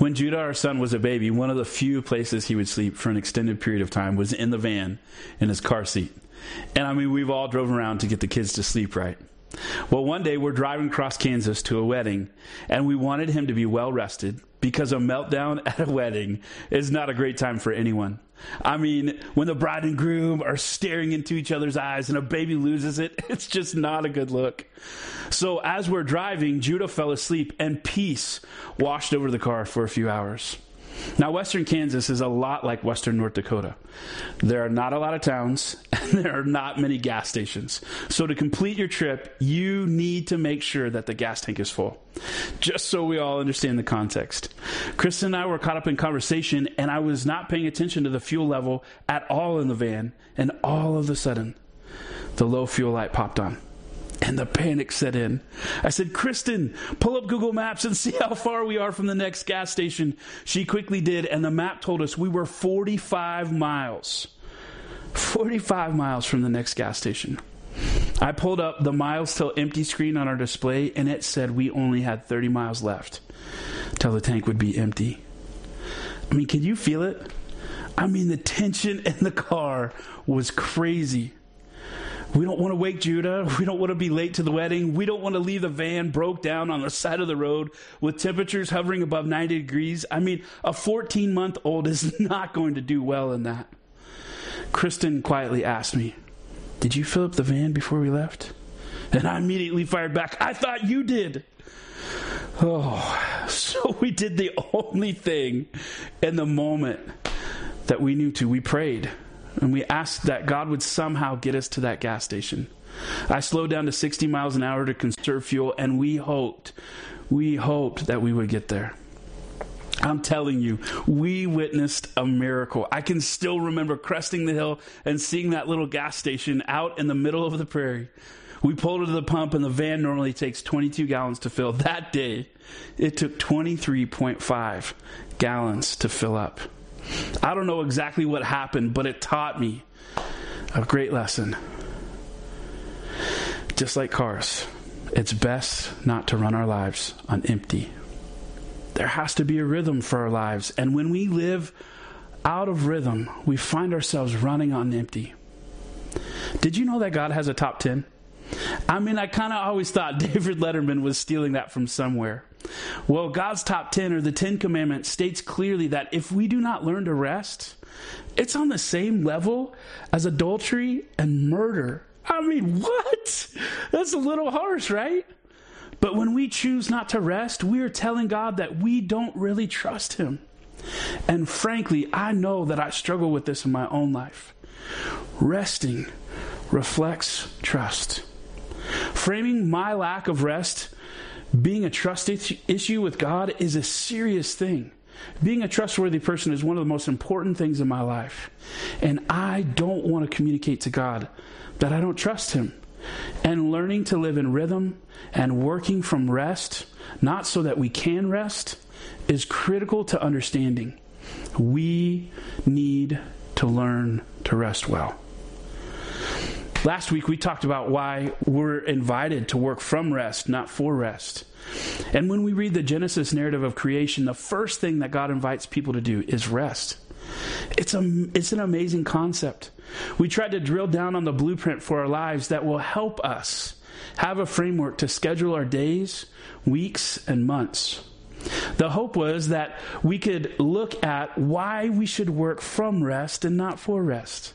When Judah, our son, was a baby, one of the few places he would sleep for an extended period of time was in the van in his car seat. And I mean, we've all drove around to get the kids to sleep right. Well, one day we're driving across Kansas to a wedding, and we wanted him to be well rested because a meltdown at a wedding is not a great time for anyone. I mean, when the bride and groom are staring into each other's eyes and a baby loses it, it's just not a good look. So, as we're driving, Judah fell asleep, and peace washed over the car for a few hours. Now, western Kansas is a lot like western North Dakota. There are not a lot of towns, and there are not many gas stations. So, to complete your trip, you need to make sure that the gas tank is full. Just so we all understand the context. Kristen and I were caught up in conversation, and I was not paying attention to the fuel level at all in the van, and all of a sudden, the low fuel light popped on and the panic set in. I said, Kristen, pull up Google Maps and see how far we are from the next gas station. She quickly did, and the map told us we were 45 miles. 45 miles from the next gas station. I pulled up the miles till empty screen on our display, and it said we only had 30 miles left till the tank would be empty. I mean, can you feel it? I mean, the tension in the car was crazy. We don't want to wake Judah. We don't want to be late to the wedding. We don't want to leave the van broke down on the side of the road with temperatures hovering above 90 degrees. I mean, a 14 month old is not going to do well in that. Kristen quietly asked me, Did you fill up the van before we left? And I immediately fired back, I thought you did. Oh, so we did the only thing in the moment that we knew to. We prayed. And we asked that God would somehow get us to that gas station. I slowed down to 60 miles an hour to conserve fuel, and we hoped, we hoped that we would get there. I'm telling you, we witnessed a miracle. I can still remember cresting the hill and seeing that little gas station out in the middle of the prairie. We pulled to the pump, and the van normally takes 22 gallons to fill. That day, it took 23.5 gallons to fill up. I don't know exactly what happened, but it taught me a great lesson. Just like cars, it's best not to run our lives on empty. There has to be a rhythm for our lives, and when we live out of rhythm, we find ourselves running on empty. Did you know that God has a top 10? I mean, I kind of always thought David Letterman was stealing that from somewhere. Well, God's top 10 or the 10 commandments states clearly that if we do not learn to rest, it's on the same level as adultery and murder. I mean, what? That's a little harsh, right? But when we choose not to rest, we are telling God that we don't really trust Him. And frankly, I know that I struggle with this in my own life. Resting reflects trust. Framing my lack of rest being a trust issue with God is a serious thing. Being a trustworthy person is one of the most important things in my life. And I don't want to communicate to God that I don't trust Him. And learning to live in rhythm and working from rest, not so that we can rest, is critical to understanding. We need to learn to rest well. Last week we talked about why we're invited to work from rest, not for rest. And when we read the Genesis narrative of creation, the first thing that God invites people to do is rest. It's, a, it's an amazing concept. We tried to drill down on the blueprint for our lives that will help us have a framework to schedule our days, weeks, and months. The hope was that we could look at why we should work from rest and not for rest.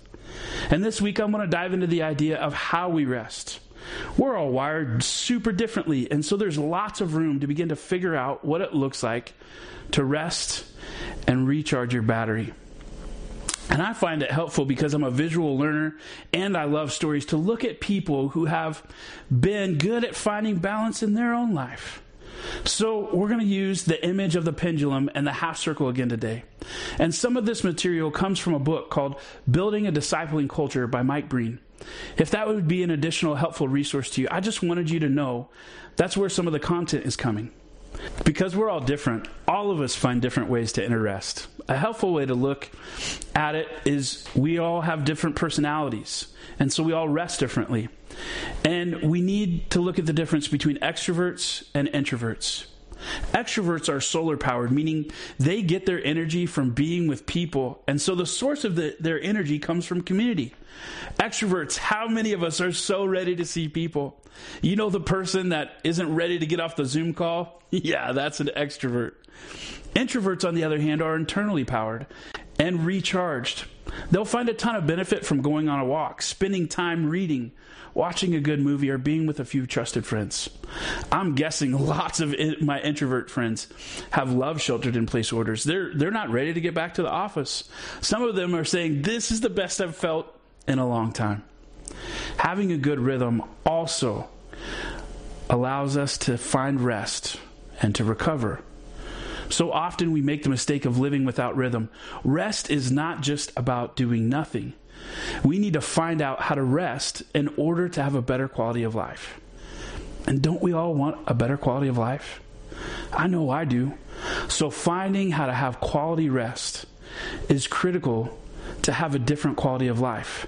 And this week, I'm going to dive into the idea of how we rest. We're all wired super differently, and so there's lots of room to begin to figure out what it looks like to rest and recharge your battery. And I find it helpful because I'm a visual learner and I love stories to look at people who have been good at finding balance in their own life. So, we're going to use the image of the pendulum and the half circle again today. And some of this material comes from a book called Building a Discipling Culture by Mike Breen. If that would be an additional helpful resource to you, I just wanted you to know that's where some of the content is coming. Because we're all different, all of us find different ways to enter rest. A helpful way to look at it is we all have different personalities, and so we all rest differently. And we need to look at the difference between extroverts and introverts. Extroverts are solar powered, meaning they get their energy from being with people, and so the source of the, their energy comes from community. Extroverts, how many of us are so ready to see people? You know the person that isn't ready to get off the Zoom call? Yeah, that's an extrovert. Introverts, on the other hand, are internally powered and recharged. They'll find a ton of benefit from going on a walk, spending time reading, watching a good movie, or being with a few trusted friends. I'm guessing lots of my introvert friends have love sheltered in place orders. They're they're not ready to get back to the office. Some of them are saying this is the best I've felt in a long time. Having a good rhythm also allows us to find rest and to recover. So often we make the mistake of living without rhythm. Rest is not just about doing nothing. We need to find out how to rest in order to have a better quality of life. And don't we all want a better quality of life? I know I do. So finding how to have quality rest is critical to have a different quality of life.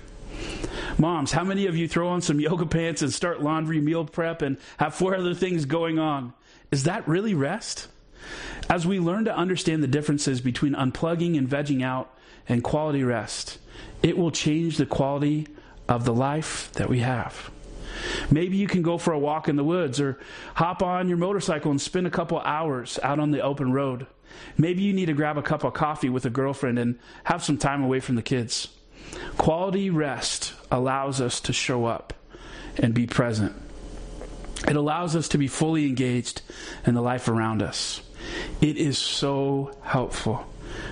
Moms, how many of you throw on some yoga pants and start laundry, meal prep, and have four other things going on? Is that really rest? As we learn to understand the differences between unplugging and vegging out and quality rest, it will change the quality of the life that we have. Maybe you can go for a walk in the woods or hop on your motorcycle and spend a couple hours out on the open road. Maybe you need to grab a cup of coffee with a girlfriend and have some time away from the kids. Quality rest allows us to show up and be present. It allows us to be fully engaged in the life around us. It is so helpful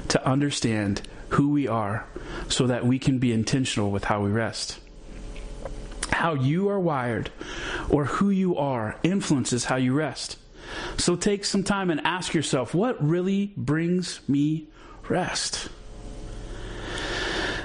to understand who we are so that we can be intentional with how we rest. How you are wired or who you are influences how you rest. So take some time and ask yourself what really brings me rest?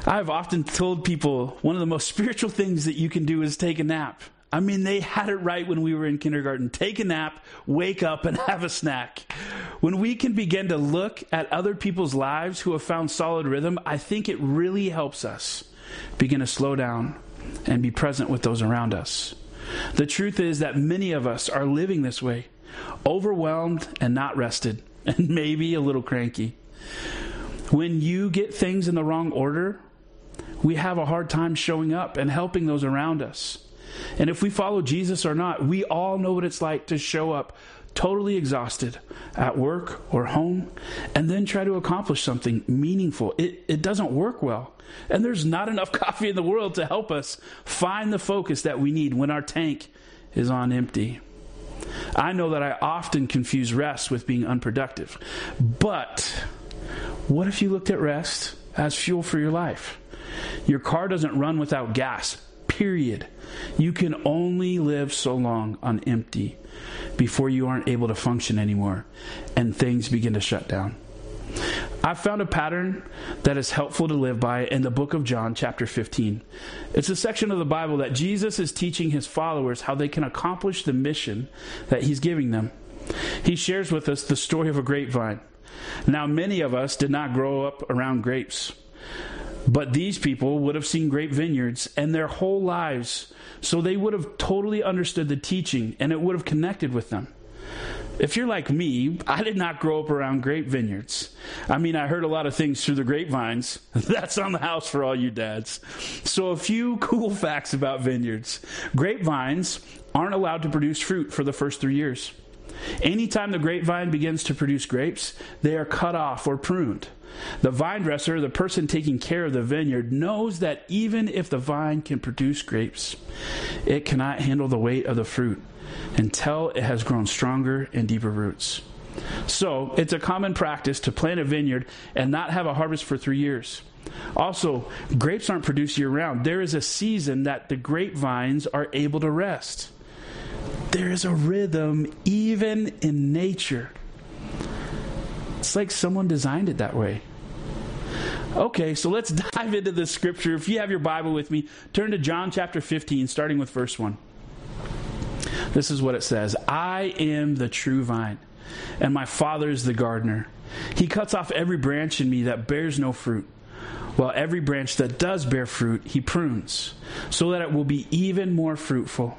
I've often told people one of the most spiritual things that you can do is take a nap. I mean, they had it right when we were in kindergarten. Take a nap, wake up, and have a snack. When we can begin to look at other people's lives who have found solid rhythm, I think it really helps us begin to slow down and be present with those around us. The truth is that many of us are living this way, overwhelmed and not rested, and maybe a little cranky. When you get things in the wrong order, we have a hard time showing up and helping those around us. And if we follow Jesus or not, we all know what it's like to show up totally exhausted at work or home and then try to accomplish something meaningful. It, it doesn't work well. And there's not enough coffee in the world to help us find the focus that we need when our tank is on empty. I know that I often confuse rest with being unproductive. But what if you looked at rest as fuel for your life? Your car doesn't run without gas, period. You can only live so long on empty before you aren't able to function anymore and things begin to shut down. I found a pattern that is helpful to live by in the book of John, chapter 15. It's a section of the Bible that Jesus is teaching his followers how they can accomplish the mission that he's giving them. He shares with us the story of a grapevine. Now, many of us did not grow up around grapes. But these people would have seen grape vineyards and their whole lives, so they would have totally understood the teaching and it would have connected with them. If you're like me, I did not grow up around grape vineyards. I mean, I heard a lot of things through the grapevines. That's on the house for all you dads. So, a few cool facts about vineyards grapevines aren't allowed to produce fruit for the first three years. Anytime the grapevine begins to produce grapes, they are cut off or pruned. The vine dresser, the person taking care of the vineyard, knows that even if the vine can produce grapes, it cannot handle the weight of the fruit until it has grown stronger and deeper roots. So, it's a common practice to plant a vineyard and not have a harvest for three years. Also, grapes aren't produced year round. There is a season that the grapevines are able to rest. There is a rhythm even in nature. It's like someone designed it that way. Okay, so let's dive into the scripture. If you have your Bible with me, turn to John chapter 15, starting with verse 1. This is what it says I am the true vine, and my Father is the gardener. He cuts off every branch in me that bears no fruit, while every branch that does bear fruit, he prunes, so that it will be even more fruitful.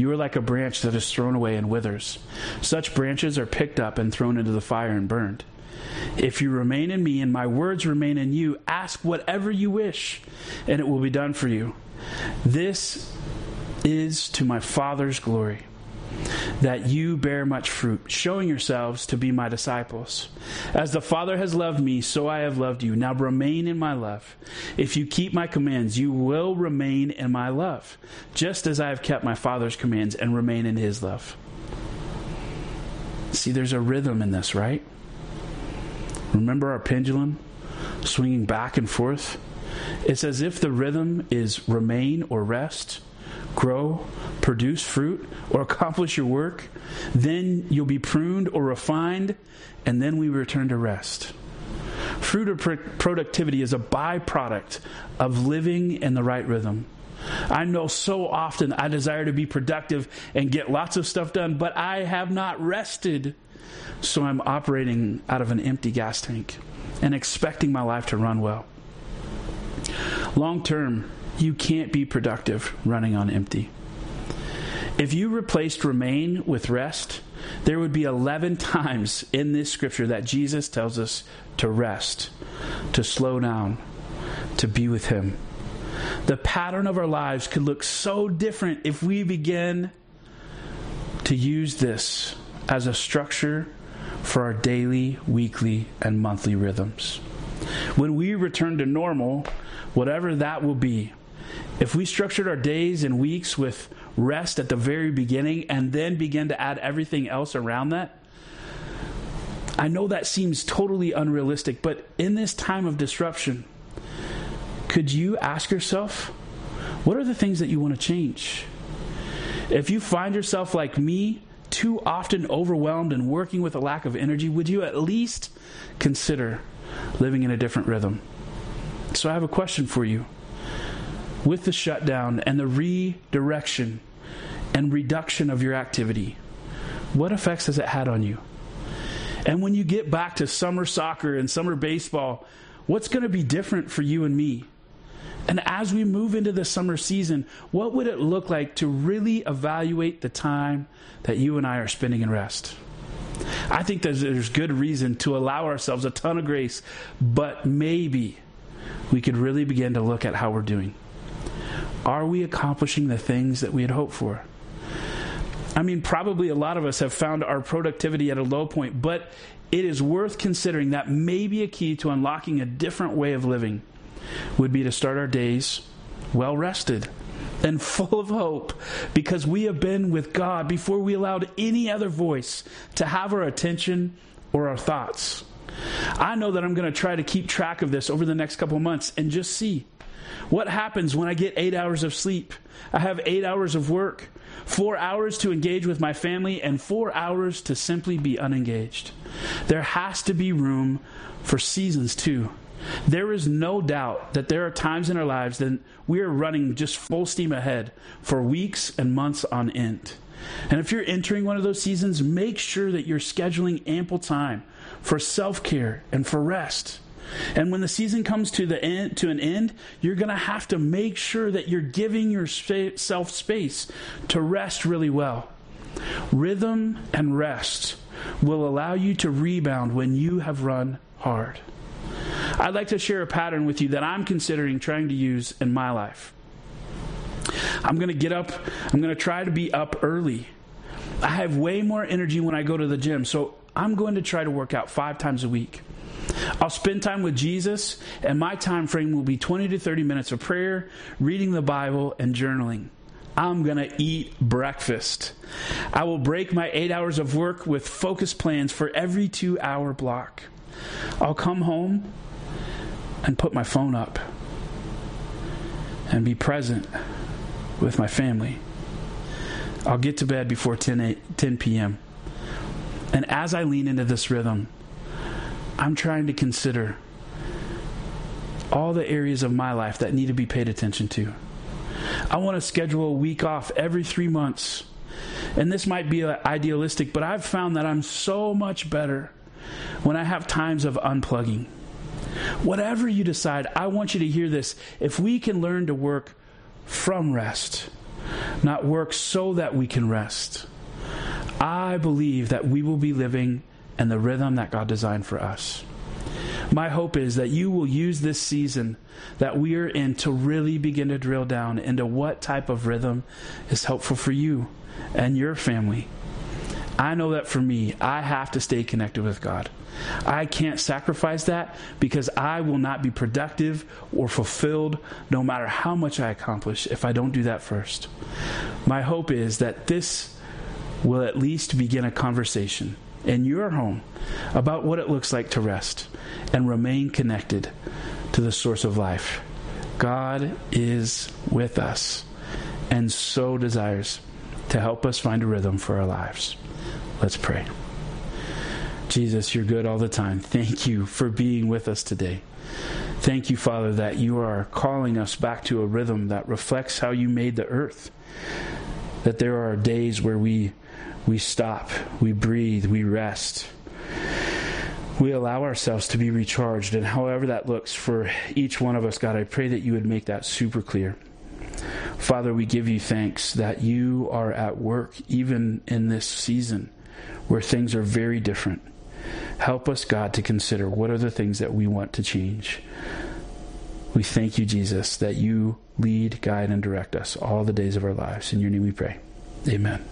you are like a branch that is thrown away and withers. Such branches are picked up and thrown into the fire and burned. If you remain in me and my words remain in you, ask whatever you wish, and it will be done for you. This is to my Father's glory that you bear much fruit, showing yourselves to be my disciples. As the Father has loved me, so I have loved you. Now remain in my love. If you keep my commands, you will remain in my love, just as I have kept my Father's commands and remain in his love. See, there's a rhythm in this, right? Remember our pendulum swinging back and forth? It's as if the rhythm is remain or rest grow, produce fruit, or accomplish your work. Then you'll be pruned or refined, and then we return to rest. Fruit or pr- productivity is a byproduct of living in the right rhythm. I know so often I desire to be productive and get lots of stuff done, but I have not rested. So I'm operating out of an empty gas tank and expecting my life to run well. Long term, you can't be productive running on empty. If you replaced remain with rest, there would be 11 times in this scripture that Jesus tells us to rest, to slow down, to be with Him. The pattern of our lives could look so different if we begin to use this as a structure for our daily, weekly, and monthly rhythms. When we return to normal, whatever that will be, if we structured our days and weeks with rest at the very beginning and then begin to add everything else around that, I know that seems totally unrealistic, but in this time of disruption, could you ask yourself, what are the things that you want to change? If you find yourself like me, too often overwhelmed and working with a lack of energy, would you at least consider living in a different rhythm? So I have a question for you with the shutdown and the redirection and reduction of your activity, what effects has it had on you? And when you get back to summer soccer and summer baseball, what's going to be different for you and me? And as we move into the summer season, what would it look like to really evaluate the time that you and I are spending in rest? I think that there's good reason to allow ourselves a ton of grace, but maybe we could really begin to look at how we're doing. Are we accomplishing the things that we had hoped for? I mean, probably a lot of us have found our productivity at a low point, but it is worth considering that maybe a key to unlocking a different way of living would be to start our days well rested and full of hope because we have been with God before we allowed any other voice to have our attention or our thoughts. I know that I'm going to try to keep track of this over the next couple months and just see what happens when I get eight hours of sleep? I have eight hours of work, four hours to engage with my family, and four hours to simply be unengaged. There has to be room for seasons too. There is no doubt that there are times in our lives that we are running just full steam ahead for weeks and months on end. And if you're entering one of those seasons, make sure that you're scheduling ample time for self care and for rest. And when the season comes to the end to an end, you're going to have to make sure that you're giving yourself space to rest really well. Rhythm and rest will allow you to rebound when you have run hard. I'd like to share a pattern with you that I'm considering trying to use in my life. I'm going to get up, I'm going to try to be up early. I have way more energy when I go to the gym, so I'm going to try to work out five times a week. I'll spend time with Jesus, and my time frame will be 20 to 30 minutes of prayer, reading the Bible, and journaling. I'm going to eat breakfast. I will break my eight hours of work with focus plans for every two hour block. I'll come home and put my phone up and be present with my family. I'll get to bed before 10, 8, 10 p.m. And as I lean into this rhythm, I'm trying to consider all the areas of my life that need to be paid attention to. I want to schedule a week off every three months. And this might be uh, idealistic, but I've found that I'm so much better when I have times of unplugging. Whatever you decide, I want you to hear this. If we can learn to work from rest, not work so that we can rest, I believe that we will be living in the rhythm that God designed for us. My hope is that you will use this season that we are in to really begin to drill down into what type of rhythm is helpful for you and your family. I know that for me, I have to stay connected with God. I can't sacrifice that because I will not be productive or fulfilled no matter how much I accomplish if I don't do that first. My hope is that this will at least begin a conversation in your home about what it looks like to rest and remain connected to the source of life. God is with us and so desires to help us find a rhythm for our lives. Let's pray. Jesus, you're good all the time. Thank you for being with us today. Thank you, Father, that you are calling us back to a rhythm that reflects how you made the earth. That there are days where we we stop, we breathe, we rest. We allow ourselves to be recharged, and however that looks for each one of us, God, I pray that you would make that super clear. Father, we give you thanks that you are at work even in this season where things are very different. Help us, God, to consider what are the things that we want to change. We thank you, Jesus, that you lead, guide, and direct us all the days of our lives. In your name we pray. Amen.